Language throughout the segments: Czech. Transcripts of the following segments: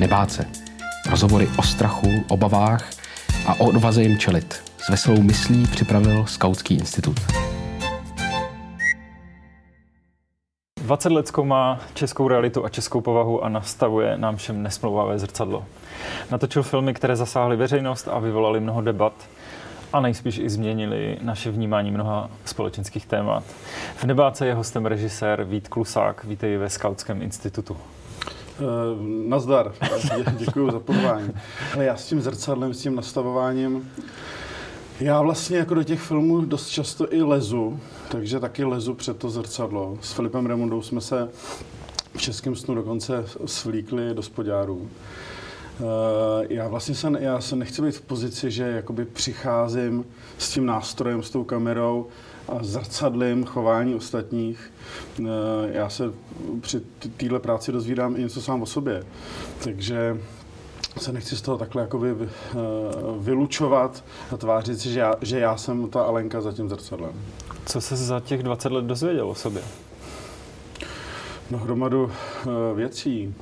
Nebát se. Rozhovory o strachu, obavách a o odvaze jim čelit. S veselou myslí připravil Skautský institut. 20 let zkoumá českou realitu a českou povahu a nastavuje nám všem nesmlouvavé zrcadlo. Natočil filmy, které zasáhly veřejnost a vyvolali mnoho debat a nejspíš i změnili naše vnímání mnoha společenských témat. V Nebáce je hostem režisér Vít Klusák. Vítej ve Skautském institutu. Uh, nazdar, děkuji za pozvání. Ale já s tím zrcadlem, s tím nastavováním, já vlastně jako do těch filmů dost často i lezu, takže taky lezu před to zrcadlo. S Filipem Remundou jsme se v Českém snu dokonce svlíkli do spodárů. Eh, já vlastně se, já se nechci být v pozici, že jakoby přicházím s tím nástrojem, s tou kamerou a zrcadlím chování ostatních. Eh, já se při téhle práci dozvídám i něco sám o sobě. Takže se nechci z toho takhle jakoby eh, vylučovat a tvářit si, že já, že já jsem ta Alenka za tím zrcadlem. Co se za těch 20 let dozvěděl o sobě? No hromadu věcí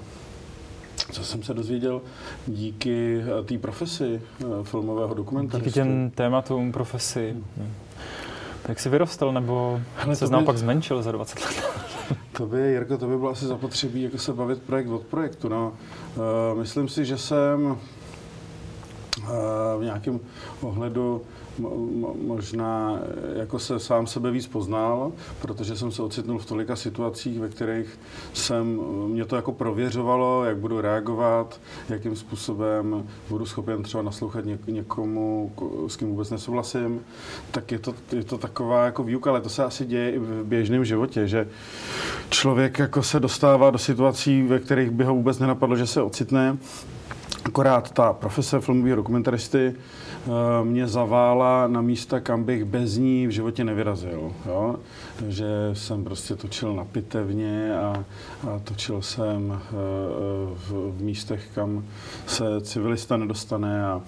co jsem se dozvěděl díky eh, té profesi eh, filmového dokumentu. Díky těm tématům profesi. Hmm. Jak jsi vyrostl, nebo Hele, se by, pak zmenšil za 20 let? to by, Jirko, to by bylo asi zapotřebí jako se bavit projekt od projektu. No. Uh, myslím si, že jsem uh, v nějakém ohledu možná eh, jako se sám sebe víc poznal, protože jsem se ocitnul v tolika situacích, ve kterých jsem, eh, mě to jako prověřovalo, jak budu reagovat, jakým způsobem budu schopen třeba naslouchat někomu, s kým vůbec nesouhlasím, tak je to, je to taková jako výuka, ale to se asi děje i v běžném životě, že člověk jako se dostává do situací, ve kterých by ho vůbec nenapadlo, že se ocitne, Akorát ta profese filmového dokumentaristy Eh, mě zavála na místa, kam bych bez ní v životě nevyrazil. Jo? Že jsem prostě točil na pitevně a, a točil jsem eh, v, v místech, kam se civilista nedostane a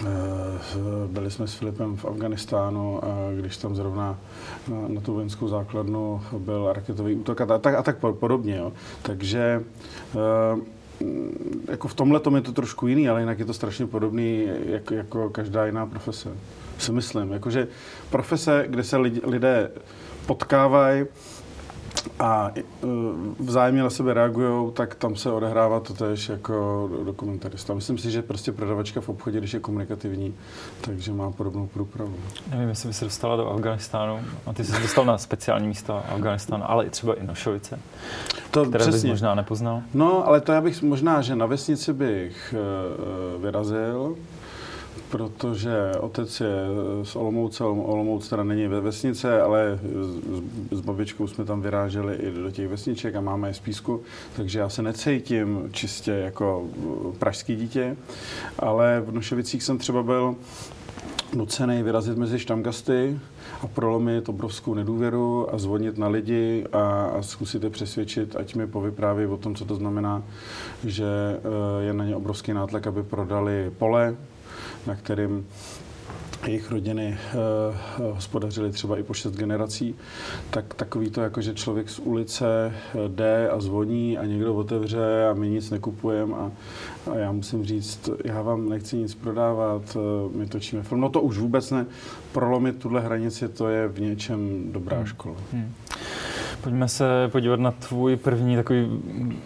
eh, byli jsme s Filipem v Afganistánu, když tam zrovna na, na tu vojenskou základnu byl raketový útok a tak, a tak podobně. Jo. Takže jako v tomhle tom je to trošku jiný, ale jinak je to strašně podobný jako, jako každá jiná profese. Si myslím, jakože profese, kde se lidé potkávají, a e, vzájemně na sebe reagují, tak tam se odehrává to tež jako dokumentarista. Myslím si, že prostě prodavačka v obchodě, když je komunikativní, takže má podobnou průpravu. Nevím, jestli by se dostala do Afganistánu. A ty jsi se dostal na speciální místo Afganistánu, ale i třeba i Nošovice, to které přesně. bys možná nepoznal. No, ale to já bych možná, že na vesnici bych e, vyrazil, protože otec je z Olomouce, Olomouc teda není ve vesnice, ale s, s babičkou jsme tam vyráželi i do těch vesniček a máme je z písku, takže já se necítím čistě jako pražský dítě, ale v Noševicích jsem třeba byl nucený vyrazit mezi štamgasty a prolomit obrovskou nedůvěru a zvonit na lidi a, a zkusit je přesvědčit, ať mi povypráví o tom, co to znamená, že eh, je na ně obrovský nátlak, aby prodali pole, na kterým jejich rodiny uh, hospodařily třeba i po šest generací, tak takový to, jako že člověk z ulice eh, jde a zvoní a někdo otevře a my nic nekupujeme a, a já musím říct, já vám nechci nic prodávat, uh, my točíme film. No to už vůbec ne. Prolomit tuhle hranici, to je v něčem dobrá hmm. škola. Hmm. Pojďme se podívat na tvůj první takový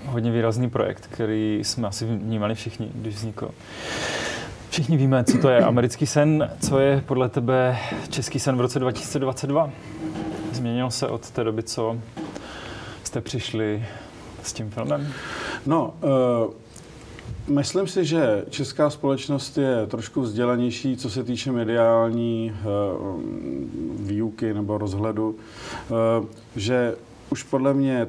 hodně výrazný projekt, který jsme asi vnímali všichni, když vznikl. Všichni víme, co to je americký sen. Co je podle tebe český sen v roce 2022? Změnil se od té doby, co jste přišli s tím filmem? No, uh, myslím si, že česká společnost je trošku vzdělanější, co se týče mediální uh, výuky nebo rozhledu, uh, že už podle mě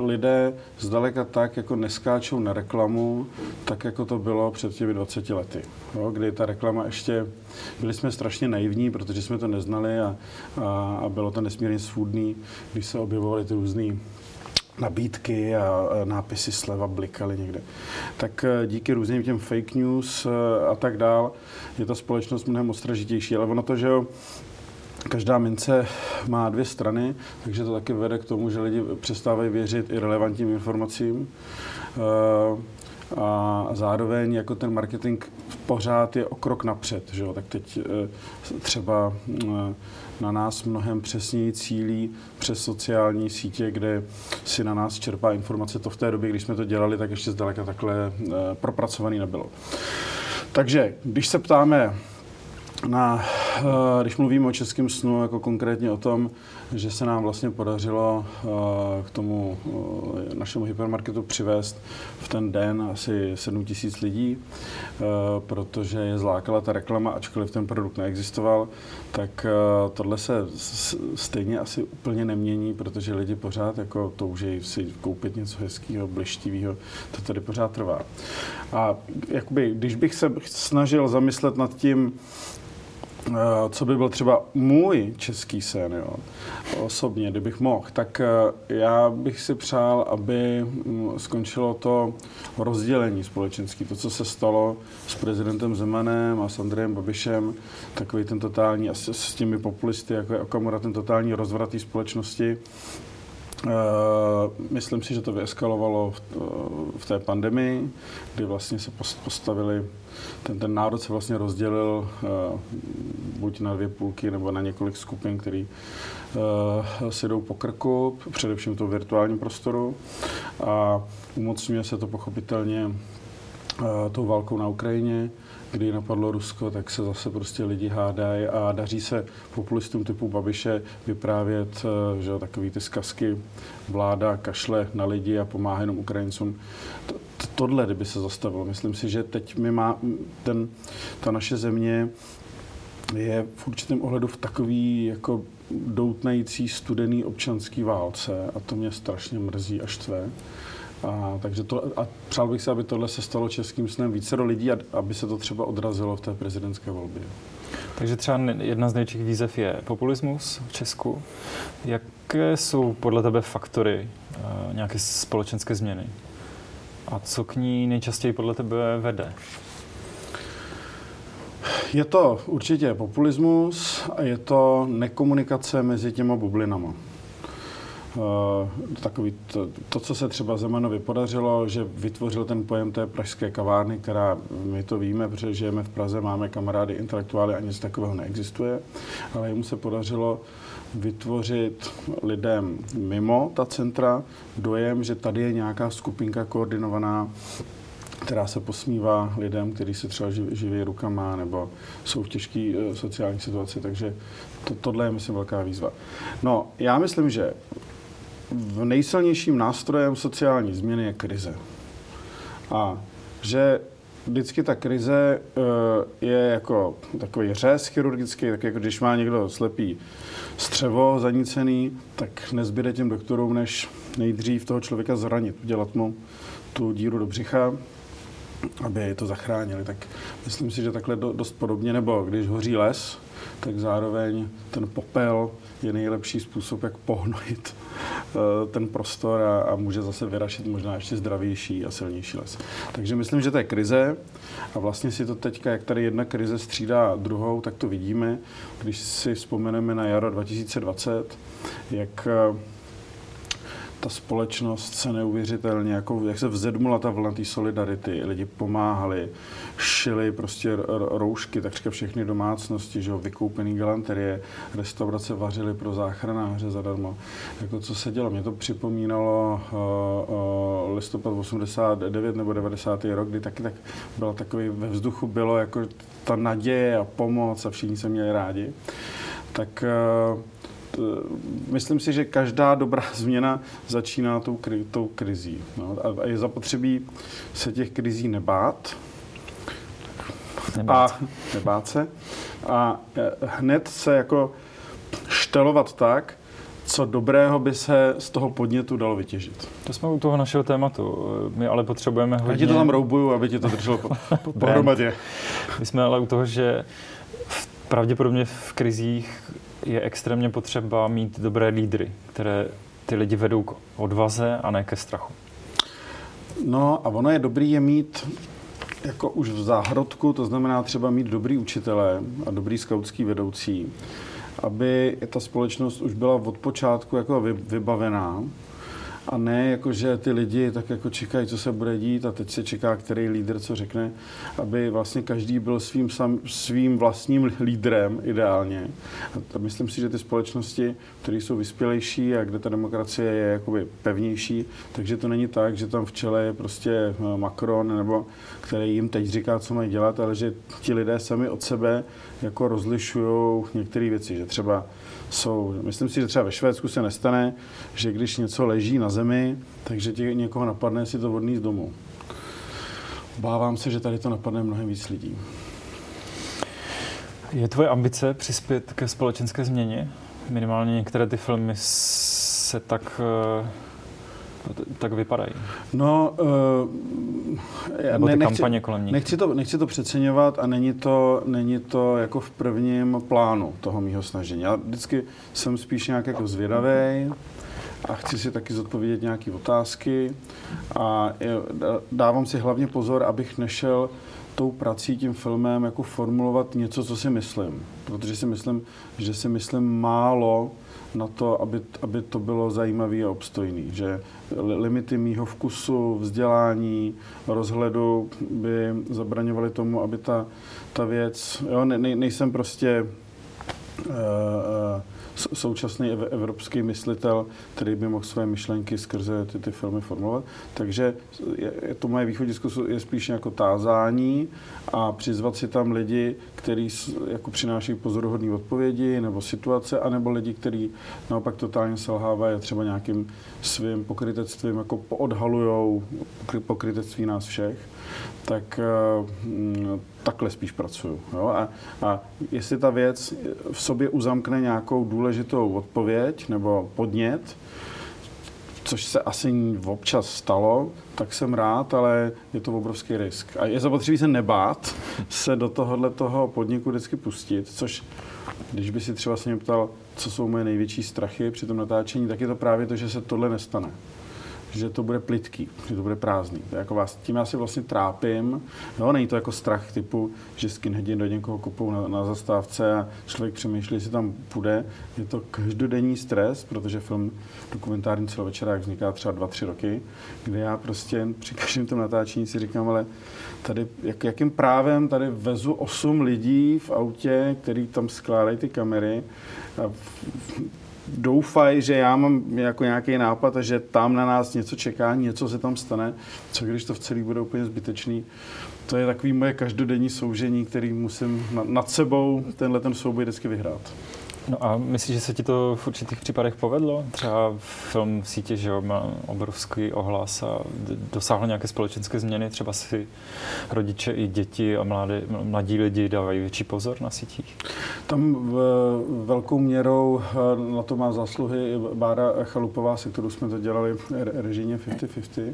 lidé zdaleka tak jako neskáčou na reklamu, tak jako to bylo před těmi 20 lety, jo, kdy ta reklama ještě, byli jsme strašně naivní, protože jsme to neznali a, a, a bylo to nesmírně svůdný, když se objevovaly ty různé nabídky a nápisy sleva blikaly někde. Tak e, díky různým těm fake news e, a tak dál je ta společnost mnohem ostražitější. Ale ono to, že jo, každá mince má dvě strany, takže to taky vede k tomu, že lidi přestávají věřit i relevantním informacím. Uh, a zároveň jako ten marketing pořád je o krok napřed. Že jo? Tak teď eh, třeba eh, na nás mnohem přesněji cílí přes sociální sítě, kde si na nás čerpá informace. To v té době, když jsme to dělali, tak ještě zdaleka takhle eh, propracovaný nebylo. Takže když se ptáme na, když mluvíme o českém snu, jako konkrétně o tom, že se nám vlastně podařilo k tomu našemu hypermarketu přivést v ten den asi 7 tisíc lidí, protože je zlákala ta reklama, ačkoliv ten produkt neexistoval, tak tohle se stejně asi úplně nemění, protože lidi pořád jako toužejí si koupit něco hezkého, blištivého, to tady pořád trvá. A jakoby, když bych se snažil zamyslet nad tím, Eh, co by byl třeba můj český sen, jo, osobně, kdybych mohl, tak eh, já bych si přál, aby mm, skončilo to rozdělení společenský, to, co se stalo s prezidentem Zemanem a s Andrejem Babišem, takový ten totální, a s, s těmi populisty, jako je Okamura, ten totální rozvrat té společnosti, myslím si, že to vyeskalovalo v, v té pandemii, kdy vlastně se postavili ten, ten národ se vlastně rozdělil uh, buď na dvě půlky nebo na několik skupin, který si jdou po krku, především v tom virtuálním prostoru. A umocňuje se to pochopitelně tou válkou na Ukrajině, kdy napadlo Rusko, tak se zase prostě lidi hádají a daří se populistům typu Babiše vyprávět že, takový ty zkazky vláda kašle na lidi a pomáhá jenom Ukrajincům tohle, kdyby se zastavilo. Myslím si, že teď my má ten, ta naše země je v určitém ohledu v takový jako doutnající studený občanský válce a to mě strašně mrzí a štve. A, takže to, a přál bych se, aby tohle se stalo českým snem více do lidí a aby se to třeba odrazilo v té prezidentské volbě. Takže třeba jedna z největších výzev je populismus v Česku. Jaké jsou podle tebe faktory uh, nějaké společenské změny? A co k ní nejčastěji podle tebe vede? Je to určitě populismus a je to nekomunikace mezi těma bublinama. Uh, takový to, to, co se třeba Zemanovi podařilo, že vytvořil ten pojem té pražské kavárny, která my to víme, protože žijeme v Praze, máme kamarády intelektuály a nic takového neexistuje, ale jemu se podařilo vytvořit lidem mimo ta centra dojem, že tady je nějaká skupinka koordinovaná, která se posmívá lidem, kteří se třeba živí rukama nebo jsou v těžké uh, sociální situaci. Takže to, tohle je, myslím, velká výzva. No, já myslím, že v nejsilnějším nástrojem sociální změny je krize. A že vždycky ta krize uh, je jako takový řez chirurgický, tak jako když má někdo slepý střevo zanícený, tak nezbyde těm doktorům, než nejdřív toho člověka zranit, udělat mu tu díru do břicha, aby to zachránili. Tak myslím si, že takhle dost podobně, nebo když hoří les, tak zároveň ten popel je nejlepší způsob, jak pohnojit eh, ten prostor a, a může zase vyrašit možná ještě zdravější a silnější les. Takže myslím, že to je krize a vlastně si to teďka, jak tady jedna krize střídá druhou, tak to vidíme, když si vzpomeneme na jaro 2020, jak eh, ta společnost se neuvěřitelně, jako, jak se vzedmula ta vlna té solidarity, lidi pomáhali, šili prostě roušky, takřka všechny domácnosti, že jo, vykoupený galanterie, restaurace vařily pro záchranáře zadarmo. Jako co se dělo? Mě to připomínalo uh, uh, listopad 89 nebo 90. rok, kdy taky tak bylo takový, ve vzduchu bylo jako ta naděje a pomoc a všichni se měli rádi. Tak uh, myslím si, že každá dobrá změna začíná tou, kri, tou krizí. No, a je zapotřebí se těch krizí nebát. Nebát. A, nebát se. A e, hned se jako štelovat tak, co dobrého by se z toho podnětu dalo vytěžit. To jsme u toho našeho tématu. My ale potřebujeme hodně... Já ti to tam roubuju, aby ti to drželo po, pohromadě. My jsme ale u toho, že pravděpodobně v krizích je extrémně potřeba mít dobré lídry, které ty lidi vedou k odvaze a ne ke strachu. No a ono je dobrý je mít jako už v záhrodku, to znamená třeba mít dobrý učitele a dobrý skautský vedoucí, aby ta společnost už byla od počátku jako vybavená a ne jako, že ty lidi tak jako čekají, co se bude dít a teď se čeká, který lídr co řekne, aby vlastně každý byl svým, sam, svým vlastním lídrem ideálně. A myslím si, že ty společnosti, které jsou vyspělejší a kde ta demokracie je jakoby pevnější, takže to není tak, že tam v čele je prostě eh, Macron nebo který jim teď říká, co mají dělat, ale že ti lidé sami od sebe jako rozlišují některé věci, že třeba jsou. Myslím si, že třeba ve Švédsku se nestane, že když něco leží na zemi, takže tě někoho napadne si to vodný z domu. Obávám se, že tady to napadne mnohem víc lidí. Je tvoje ambice přispět ke společenské změně? Minimálně některé ty filmy se tak eh, tak vypadají? No, uh, Nebo ty nechci, kampaně kolem nich? Nechci to, nechci to přeceňovat a není to, není to jako v prvním plánu toho mýho snažení. Já vždycky jsem spíš nějak jako zvědavý a chci si taky zodpovědět nějaké otázky a dávám si hlavně pozor, abych nešel tou prací, tím filmem jako formulovat něco, co si myslím. Protože si myslím, že si myslím málo na to, aby, aby to bylo zajímavé a obstojné. Že limity mýho vkusu, vzdělání, rozhledu by zabraňovaly tomu, aby ta, ta věc, jo, ne, nejsem prostě uh, uh, současný evropský myslitel, který by mohl své myšlenky skrze ty, ty filmy formulovat. Takže je, to moje východisko je spíš jako tázání a přizvat si tam lidi, kteří jako přináší pozoruhodné odpovědi nebo situace, anebo lidi, kteří naopak totálně selhávají a třeba nějakým svým pokrytectvím jako poodhalujou pokrytectví nás všech tak uh, takhle spíš pracuju. Jo? A, a jestli ta věc v sobě uzamkne nějakou důležitou odpověď nebo podnět, což se asi občas stalo, tak jsem rád, ale je to obrovský risk. A je zapotřebí se nebát se do tohohle toho podniku vždycky pustit, což když by si třeba se mě ptal, co jsou moje největší strachy při tom natáčení, tak je to právě to, že se tohle nestane že to bude plitký, že to bude prázdný. To jako vás, tím já si vlastně trápím. Jo, není to jako strach typu, že skinheadi do někoho kopou na, na zastávce a člověk přemýšlí, jestli tam půjde. Je to každodenní stres, protože film dokumentární celovečerák vzniká třeba dva, tři roky, kde já prostě při každém tom natáčení si říkám, ale tady, jak, jakým právem tady vezu osm lidí v autě, který tam skládají ty kamery a doufají, že já mám jako nějaký nápad a že tam na nás něco čeká, něco se tam stane, co když to v celý bude úplně zbytečný. To je takový moje každodenní soužení, který musím nad sebou tenhle ten souboj vždycky vyhrát. No a myslíš, že se ti to v určitých případech povedlo? Třeba film v sítě, že má obrovský ohlas a dosáhl nějaké společenské změny, třeba si rodiče i děti a mladí, mladí lidi dávají větší pozor na sítích? Tam v, velkou měrou eh, na to má zásluhy Bára Chalupová, se kterou jsme to dělali režijně 50-50,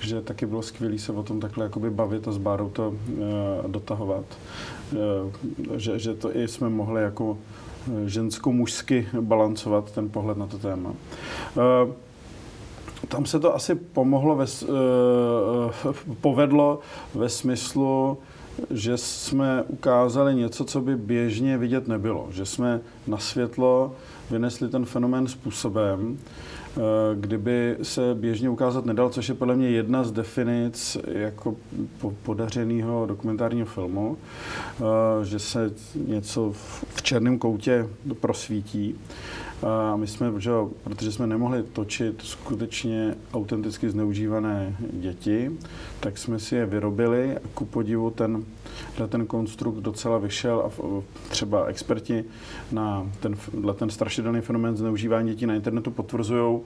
že taky bylo skvělé se o tom takhle jakoby bavit a s Bárou to uh, dotahovat. Uh, že, že to i jsme mohli jako žensko-mužsky balancovat ten pohled na to téma. Eh, tam se to asi pomohlo, ve, eh, povedlo ve smyslu, že jsme ukázali něco, co by běžně vidět nebylo. Že jsme na světlo vynesli ten fenomén způsobem, eh, kdyby se běžně ukázat nedal, což je podle mě jedna z definic jako podařeného dokumentárního filmu, eh, že se něco v černém koutě prosvítí. A my jsme, že, protože jsme nemohli točit skutečně autenticky zneužívané děti, tak jsme si je vyrobili a ku podivu ten, ten konstrukt docela vyšel a třeba experti na ten, ten strašidelný fenomén zneužívání dětí na internetu potvrzují,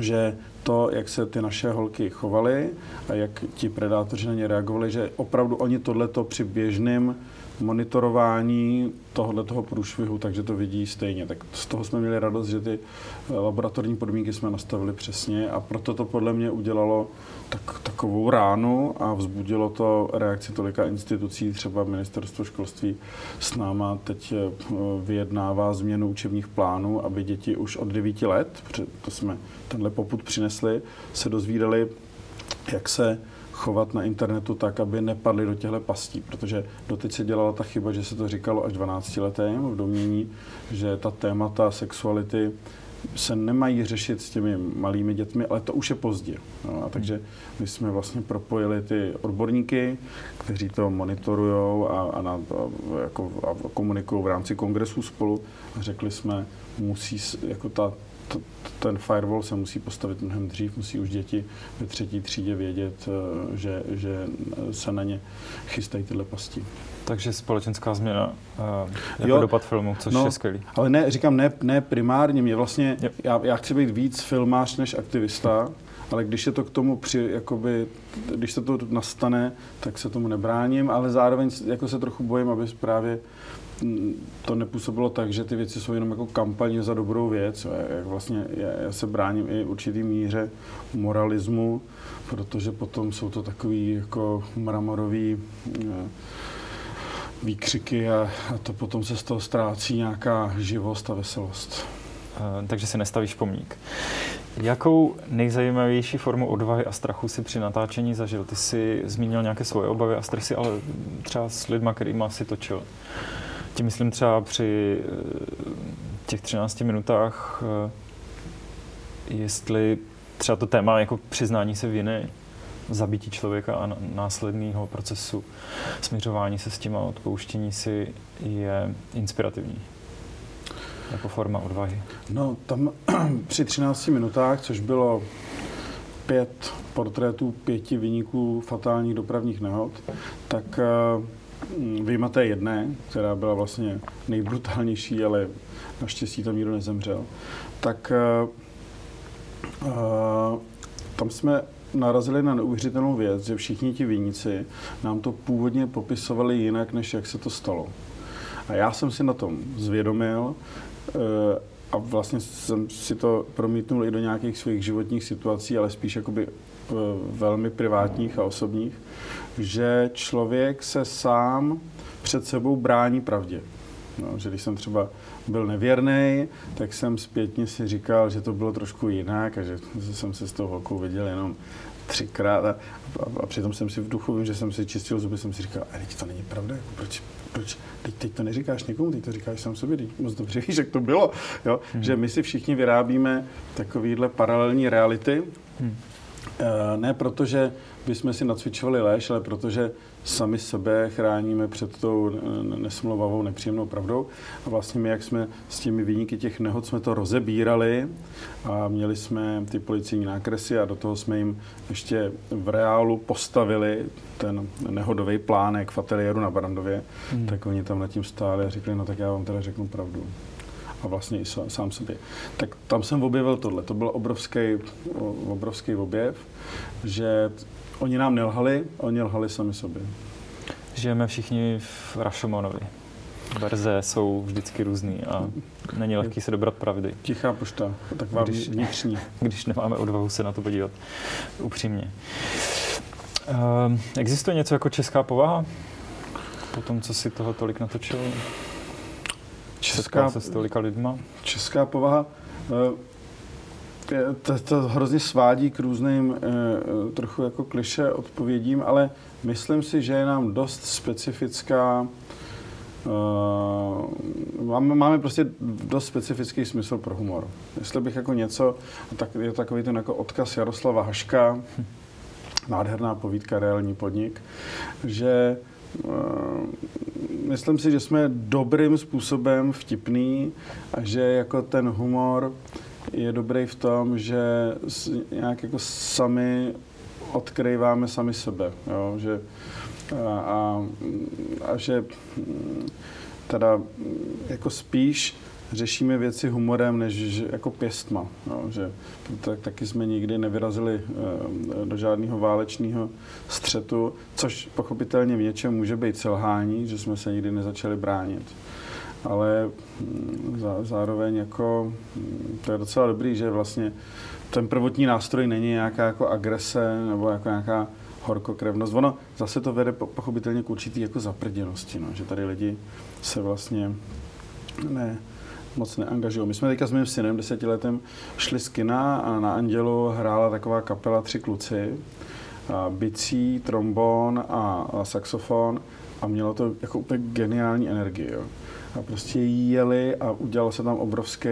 že to, jak se ty naše holky chovaly a jak ti predátoři na ně reagovali, že opravdu oni tohleto při běžném monitorování tohohle toho průšvihu, takže to vidí stejně. Tak z toho jsme měli radost, že ty eh, laboratorní podmínky jsme nastavili přesně a proto to podle mě udělalo tak, takovou ránu a vzbudilo to reakci tolika institucí, třeba ministerstvo školství s náma teď eh, vyjednává změnu učebních plánů, aby děti už od 9 let, to jsme tenhle poput přinesli, se dozvídali, jak se chovat na internetu tak, aby nepadli do těchto pastí, protože doteď se dělala ta chyba, že se to říkalo až 12 letém v domění, že ta témata sexuality se nemají řešit s těmi malými dětmi, ale to už je pozdě. No, a takže my jsme vlastně propojili ty odborníky, kteří to monitorují a, a, a, jako, a komunikují v rámci kongresu spolu a řekli jsme, musí jako ta, t, ten firewall se musí postavit mnohem dřív, musí už děti ve třetí třídě vědět, eh, že, že se na ně chystají tyhle pasti. Takže společenská změna uh, jako jo, dopad filmu, což no, je skvělý. Ale ne, říkám, ne, ne primárně, mě vlastně, já, já chci být víc filmář než aktivista, ale když je to k tomu při, jakoby, když se to nastane, tak se tomu nebráním, ale zároveň jako se trochu bojím, aby právě to nepůsobilo tak, že ty věci jsou jenom jako kampaně za dobrou věc. Jak vlastně já, se bráním i určitý míře moralismu, protože potom jsou to takový jako mramorový eh, výkřiky a, to potom se z toho ztrácí nějaká živost a veselost. Uh, takže si nestavíš pomník. Jakou nejzajímavější formu odvahy a strachu si při natáčení zažil? Ty jsi zmínil nějaké svoje obavy a stresy, ale třeba s lidma, kterýma si točil. Tím myslím třeba při eh, těch 13 minutách, eh, jestli třeba to téma jako přiznání se viny zabití člověka a následného procesu směřování se s tím a odpouštění si je inspirativní jako forma odvahy? No, tam při 13 minutách, což bylo pět portrétů pěti vyníků fatálních dopravních nehod, tak uh, vyjma té jedné, která byla vlastně nejbrutálnější, ale naštěstí tam nikdo nezemřel, tak uh, uh, tam jsme narazili na neuvěřitelnou věc, že všichni ti viníci nám to původně popisovali jinak, než jak se to stalo. A já jsem si na tom zvědomil eh, a vlastně jsem si to promítnul i do nějakých svých životních situací, ale spíš jakoby velmi privátních a osobních, že člověk se sám před sebou brání pravdě. No, že když jsem třeba byl nevěrný, tak jsem zpětně si říkal, že to bylo trošku jinak a že jsem se s tou holkou viděl jenom třikrát a, a, a přitom jsem si v duchu, vím, že jsem si čistil zuby, jsem si říkal, a teď to není pravda, jako proč, proč teď, teď to neříkáš nikomu, teď to říkáš sám sobě, teď moc dobře víš, jak to bylo, jo? Hmm. že my si všichni vyrábíme takovýhle paralelní reality, hmm. E, ne protože bychom si nacvičovali léž, ale protože sami sebe chráníme před tou nesmlouvavou, nepříjemnou pravdou. A vlastně my, jak jsme s těmi výniky těch nehod, jsme to rozebírali a měli jsme ty policijní nákresy a do toho jsme jim ještě v reálu postavili ten nehodový plánek v ateliéru na Barandově, hmm. tak oni tam nad tím stáli a řekli, no tak já vám teda řeknu pravdu a vlastně i sám sobě. Tak tam jsem objevil tohle. To byl obrovský, obrovský objev, že Oni nám nelhali, oni lhali sami sobě. Žijeme všichni v Rašomonovi. Verze jsou vždycky různý a není lehký se dobrat pravdy. Tichá pošta, taková když, vnitřní. Když nemáme odvahu se na to podívat upřímně. Uh, existuje něco jako česká povaha? Po tom, co si toho tolik natočil? Česká, se s tolika lidma? Česká povaha? Uh, to, to hrozně svádí k různým e, trochu jako kliše odpovědím, ale myslím si, že je nám dost specifická Uh, máme, máme prostě dost specifický smysl pro humor. Jestli bych jako něco, tak je takový ten jako odkaz Jaroslava Haška, nádherná povídka Reální podnik, že uh, myslím si, že jsme dobrým způsobem vtipný a že jako ten humor je dobrý v tom, že nějak jako sami odkrýváme sami sebe, jo? Že, a, a, a že teda jako spíš řešíme věci humorem, než že, jako pěstma. Jo? Že, tak, taky jsme nikdy nevyrazili e, do žádného válečného střetu, což pochopitelně v něčem může být selhání, že jsme se nikdy nezačali bránit ale mm, zároveň jako mm, to je docela dobrý, že vlastně ten prvotní nástroj není nějaká jako agrese nebo jako nějaká horkokrevnost. Ono zase to vede pochopitelně k určitý jako zaprděnosti, no, že tady lidi se vlastně ne, moc neangažují. My jsme teďka s mým synem desetiletem šli z kina a na Andělu hrála taková kapela Tři kluci bicí, trombon a, saxofon a mělo to jako úplně geniální energii. Jo. A prostě jeli a udělal se tam obrovský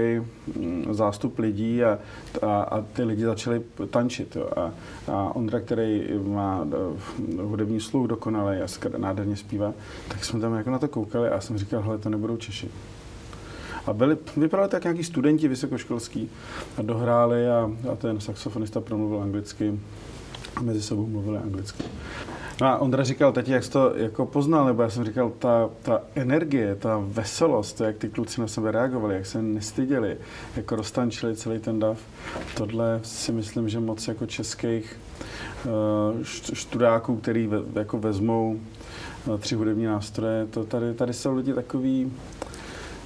mm, zástup lidí a, a, a ty lidi začali tančit. Jo. A, a Ondra, který má eh, hudební sluch dokonalý a nádherně zpívá, tak jsme tam jako na to koukali a já jsem říkal, hele, to nebudou Češi. A byli, vypadali tak nějaký studenti vysokoškolský a dohráli a, a ten saxofonista promluvil anglicky a mezi sebou mluvili anglicky. No a Ondra říkal, teď jak jsi to jako poznal, nebo já jsem říkal, ta, ta energie, ta veselost, to, jak ty kluci na sebe reagovali, jak se nestyděli, jako roztančili celý ten dav, tohle si myslím, že moc jako českých uh, študáků, který ve, jako vezmou uh, tři hudební nástroje, to tady, tady jsou lidi takový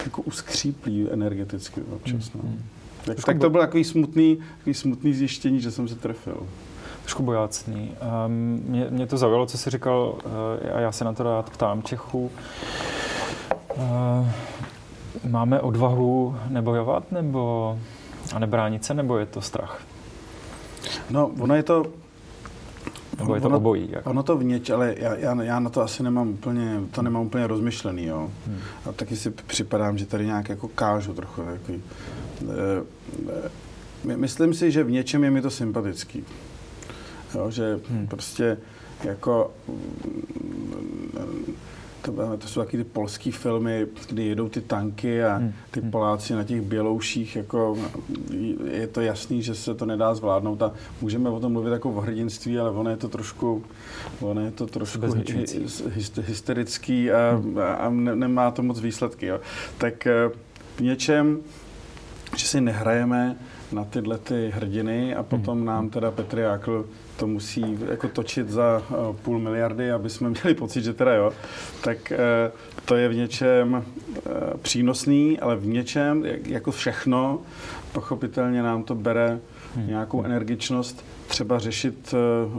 jako uskříplí energeticky občas. No. Hmm. Tak, tak to bylo takový smutný, takový smutný zjištění, že jsem se trefil trošku bojácný. Um, mě, mě to zaujalo, co jsi říkal, uh, a já se na to rád ptám Čechů. Uh, máme odvahu nebojovat, nebo a nebránit se, nebo je to strach? No, ono je to, nebo je to ono, obojí? Jak? Ono to vněč, ale já, já, já na to asi nemám úplně, to nemám úplně rozmyšlený, jo. Hmm. A taky si připadám, že tady nějak jako kážu trochu. Jako, e, e, myslím si, že v něčem je mi to sympatický. Jo, že hmm. prostě jako to, to jsou taky ty polský filmy, kdy jedou ty tanky a hmm. ty hmm. Poláci na těch bělouších, jako je to jasný, že se to nedá zvládnout a můžeme o tom mluvit jako o hrdinství, ale ono je to trošku, ono je to trošku hy, hysterický a, hmm. a ne, nemá to moc výsledky. Jo. Tak eh, v něčem, že si nehrajeme na tyhle ty hrdiny a potom nám teda Petr Jákl to musí jako točit za uh, půl miliardy, aby jsme měli pocit, že teda jo, tak uh, to je v něčem uh, přínosný, ale v něčem, jak, jako všechno, pochopitelně nám to bere hmm. nějakou energičnost, třeba řešit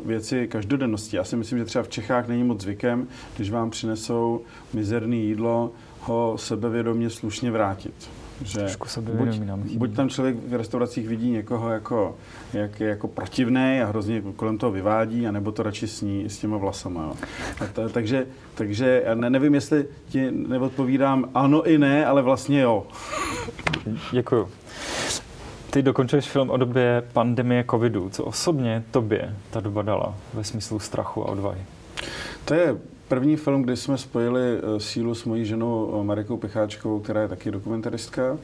věci každodennosti. Já si myslím, že třeba v Čechách není moc zvykem, když vám přinesou mizerný jídlo, ho sebevědomě slušně vrátit. Že buď, buď tam člověk v restauracích vidí někoho jako, jak, jako protivný a hrozně kolem toho vyvádí, anebo to radši sní s těma vlasama. Jo. A to, takže, takže já ne, nevím, jestli ti neodpovídám ano i ne, ale vlastně jo. Děkuju. Ty dokončuješ film o době pandemie covidu. Co osobně tobě ta doba dala ve smyslu strachu a odvahy? To je první film, kdy jsme spojili eh, sílu s mojí ženou eh, Marikou Picháčkovou, která je taky dokumentaristka.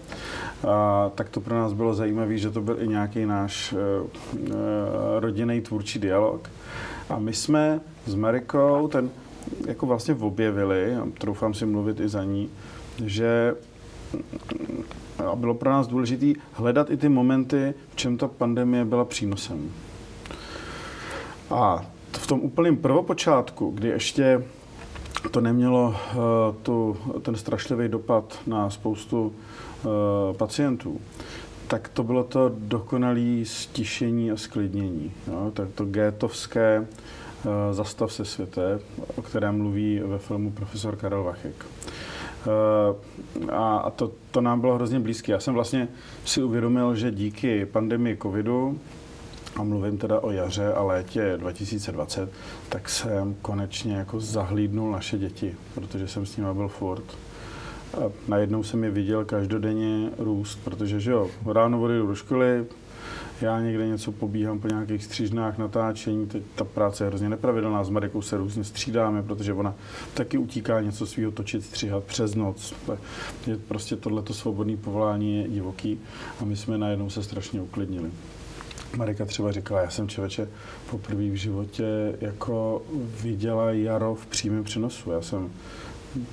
A tak to pro nás bylo zajímavé, že to byl i nějaký náš uh, rodinný tvůrčí dialog. A my jsme s Marikou ten jako vlastně objevili, a troufám si mluvit i za ní, že a bylo pro nás důležité hledat i ty momenty, v čem ta pandemie byla přínosem. A v tom úplném prvopočátku, kdy ještě to nemělo uh, tu, ten strašlivý dopad na spoustu uh, pacientů, tak to bylo to dokonalé stišení a sklidnění. Jo? Tak to gétovské uh, zastav se světe, o kterém mluví ve filmu profesor Karel Vachek. A to, to nám bylo hrozně blízké. Já jsem vlastně si uvědomil, že díky pandemii covidu a mluvím teda o jaře a létě 2020, tak jsem konečně jako zahlídnul naše děti, protože jsem s nimi byl furt. A najednou jsem je viděl každodenně růst, protože že jo, ráno odejdu do školy, já někde něco pobíhám po nějakých střížnách, natáčení, teď ta práce je hrozně nepravidelná, s Marikou se různě střídáme, protože ona taky utíká něco svého točit, stříhat přes noc. Je prostě tohleto svobodné povolání je divoký a my jsme najednou se strašně uklidnili. Marika třeba říkala, já jsem člověče poprvé v životě jako viděla jaro v přímém přenosu. Já jsem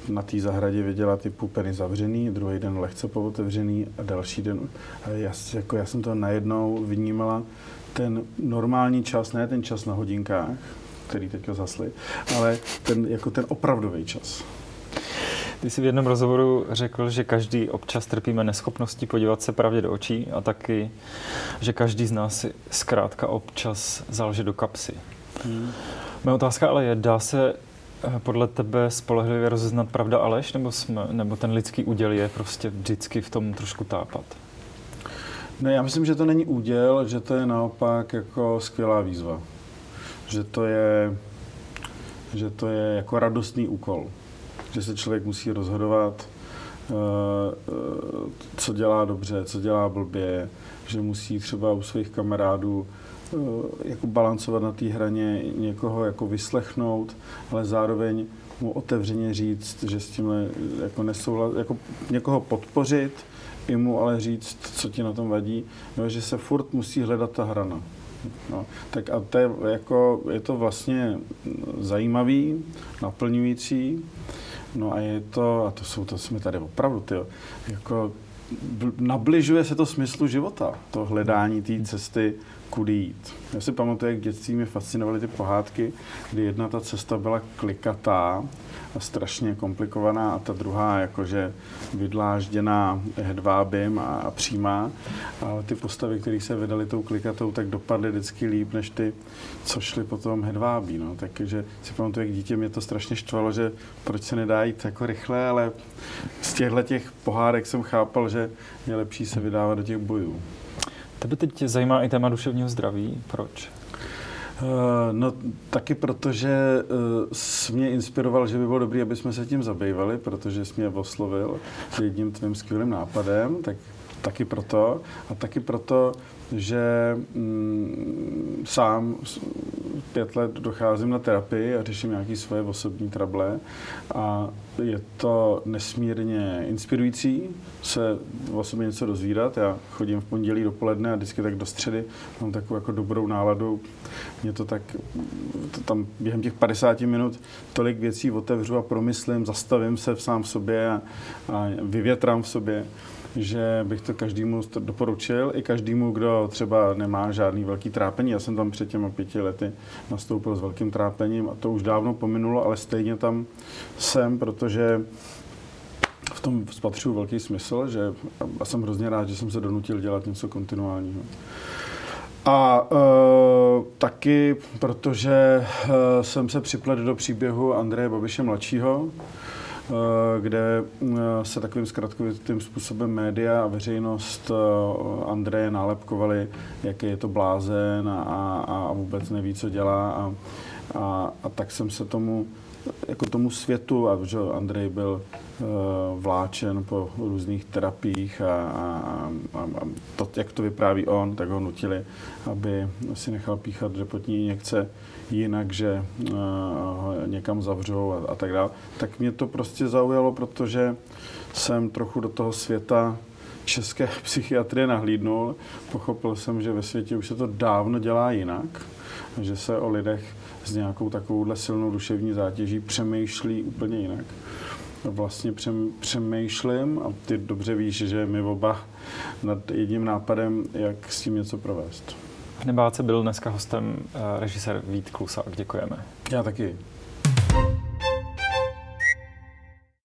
na té zahradě viděla ty pupeny zavřený, druhý den lehce pootevřený a další den. A já, jako já jsem to najednou vnímala ten normální čas, ne ten čas na hodinkách, který teďka zasli, ale ten, jako ten opravdový čas. Ty jsi v jednom rozhovoru řekl, že každý občas trpíme neschopností podívat se pravdě do očí a taky, že každý z nás si zkrátka občas zalže do kapsy. Hmm. Moje otázka ale je, dá se eh, podle tebe spolehlivě rozeznat pravda a lež, nebo, jsme, nebo ten lidský úděl je prostě vždycky v tom trošku tápat? Ne, já myslím, že to není úděl, že to je naopak jako skvělá výzva. že to je, že to je jako radostný úkol. Že se člověk musí rozhodovat, eh, eh, co dělá dobře, co dělá blbě, že musí třeba u svých kamarádů eh, jako balancovat na té hraně, někoho jako vyslechnout, ale zároveň mu otevřeně říct, že s tímhle jako nesouhlas, jako někoho podpořit, i mu ale říct, co ti na tom vadí, no, že se furt musí hledat ta hrana. No, tak a to je, jako, je to vlastně zajímavý, naplňující, no a je to, a to jsou, to jsme tady opravdu, ty, jako nabližuje se to smyslu života, to hledání té cesty, kudy jít. Já si pamatuju, jak dětství mě fascinovaly ty pohádky, kdy jedna ta cesta byla klikatá a strašně komplikovaná a ta druhá jakože vydlážděná hedvábím a, a přímá. Ale ty postavy, které se vydaly tou klikatou, tak dopadly vždycky líp, než ty, co šly potom hedvábí. No. Takže si pamatuju, jak dítě mě to strašně štvalo, že proč se nedá jít jako rychle, ale z těchto těch pohádek jsem chápal, že je lepší se vydávat do těch bojů. Tebe teď zajímá i téma duševního zdraví. Proč? Uh, no taky proto, že uh, jsi mě inspiroval, že by bylo dobré, aby jsme se tím zabývali, protože jsi mě oslovil jedním tvým skvělým nápadem, tak taky proto. A taky proto, že mm, sám pět let docházím na terapii a řeším nějaké svoje osobní trable a je to nesmírně inspirující se o sobě něco dozvídat. Já chodím v pondělí dopoledne a vždycky tak do středy mám takovou jako dobrou náladu. Mě to tak, to tam během těch 50 minut tolik věcí otevřu a promyslím, zastavím se v sám v sobě a, a vyvětrám v sobě že bych to každému doporučil, i každému, kdo třeba nemá žádný velký trápení. Já jsem tam před těmi pěti lety nastoupil s velkým trápením a to už dávno pominulo, ale stejně tam jsem, protože v tom spatřuju velký smysl, že a jsem hrozně rád, že jsem se donutil dělat něco kontinuálního. A e, taky, protože e, jsem se připlet do příběhu Andreje Babiše mladšího, kde eh, se takovým zkratkovitým způsobem média a veřejnost eh, Andreje nálepkovali, jaký je to blázen a, a, a vůbec neví, co dělá. A, a, a tak jsem se tomu jako tomu světu, a že Andrej byl uh, vláčen po různých terapiích a, a, a, to, jak to vypráví on, tak ho nutili, aby si nechal píchat dřepotní injekce jinak, že uh, ho někam zavřou a, a tak dále. Tak mě to prostě zaujalo, protože jsem trochu do toho světa české psychiatrie nahlídnul. Pochopil jsem, že ve světě už se to dávno dělá jinak, že se o lidech s nějakou takovouhle silnou duševní zátěží přemýšlí úplně jinak. Vlastně přemýšlím a ty dobře víš, že my oba nad jedním nápadem, jak s tím něco provést. V Nebáce byl dneska hostem eh, režisér Vít Klusák. Děkujeme. Já taky.